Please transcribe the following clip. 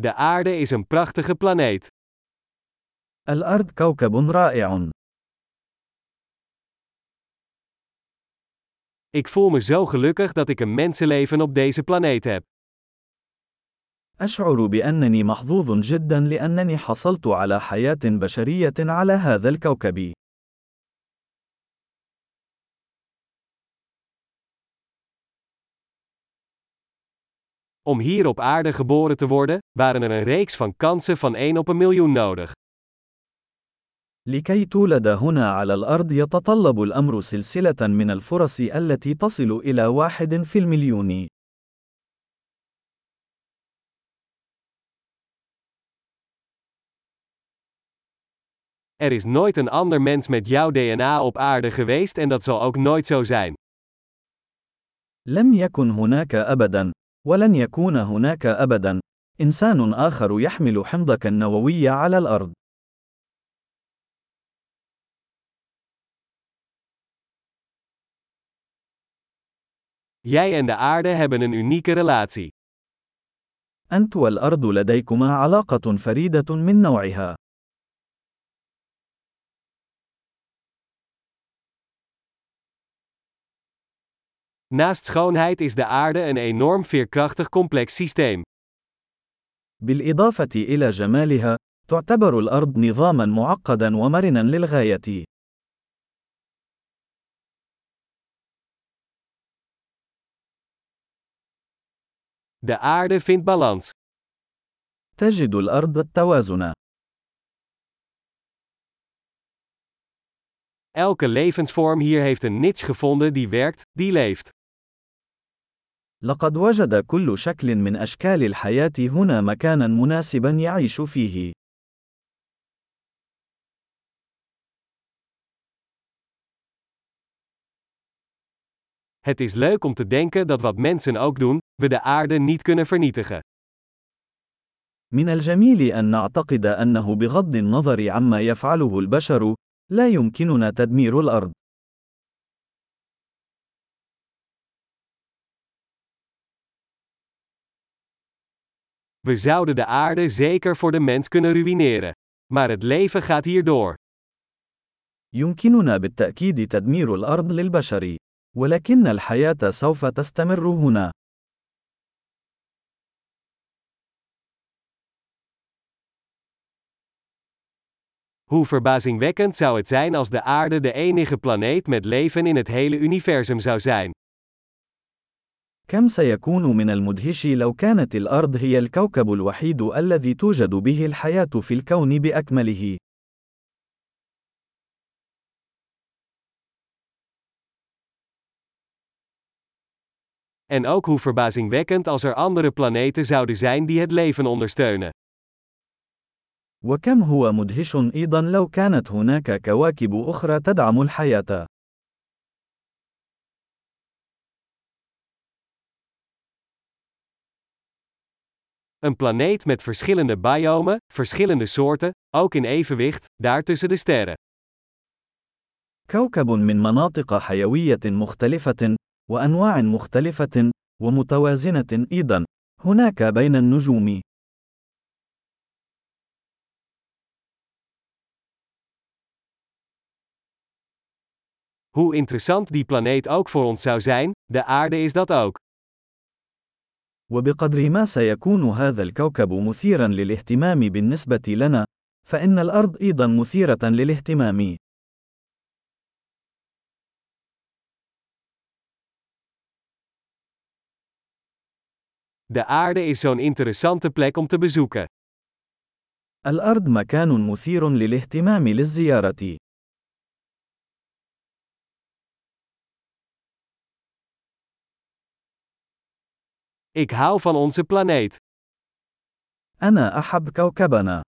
De aarde is een prachtige planeet. الأرض كوكب رائع. Ik voel me zo gelukkig dat ik een mensenleven op deze planeet heb. أشعر بأنني محظوظ جدا لأنني حصلت على حياة بشرية على هذا الكوكب. Om hier op aarde geboren te worden, waren er een reeks van kansen van 1 op een miljoen nodig. لكي تولد هنا على الأرض يتطلب الأمر سلسلة من الفرص التي تصل إلى واحد في المليون. Er is nooit een ander mens met jouw DNA op aarde geweest en dat zal ook nooit zo zijn. لم يكن هناك أبدا، ولن يكون هناك أبدا، إنسان آخر يحمل حمضك النووي على الأرض. Jij en de aarde hebben een unieke relatie. أنت والأرض لديكما علاقة فريدة من نوعها. Naast schoonheid is de aarde een enorm veerkrachtig complex systeem. بالإضافة إلى جمالها، تعتبر الأرض نظامًا معقدًا ومرنًا للغاية. De aarde vindt balans. تجد الأرض التوازن. Elke levensvorm hier heeft een niche gevonden die werkt, die leeft. لقد وجد كل شكل من أشكال الحياة هنا مكانًا مناسبًا يعيش فيه. Het is leuk om te denken dat wat mensen ook doen, we de aarde niet kunnen vernietigen. من الجميل أن نعتقد أنه بغض النظر عما يفعله البشر، لا يمكننا تدمير الأرض. We zouden de aarde zeker voor de mens kunnen ruïneren. Maar het leven gaat hier door. يمكننا بالتأكيد تدمير الأرض للبشر، ولكن الحياة سوف تستمر هنا. Hoe verbazingwekkend zou het zijn als de aarde de enige planeet met leven in het hele universum zou zijn. كم سيكون من المدهش لو كانت الأرض هي الكوكب الوحيد الذي توجد به الحياة في الكون بأكمله. En ook hoe verbazingwekkend als er andere planeten zouden zijn die het leven ondersteunen. وكم هو مدهش أيضا لو كانت هناك كواكب أخرى تدعم الحياة. Een planeet met verschillende biomen, verschillende soorten, ook in evenwicht, daar tussen de sterren. كوكب من مناطق حيوية مختلفة، وأنواع مختلفة، ومتوازنة أيضا، هناك بين النجوم. Hoe interessant die planeet ook voor ons zou zijn, de aarde is dat ook. وبقدر ما سيكون هذا الكوكب مثيرا للاهتمام بالنسبة لنا، فإن الأرض أيضا مثيرة للاهتمام. De aarde is zo'n interessante plek om te bezoeken. الأرض مكان مثير للاهتمام للزيارة. Ik hou van onze planeet. أنا أحب كوكبنا.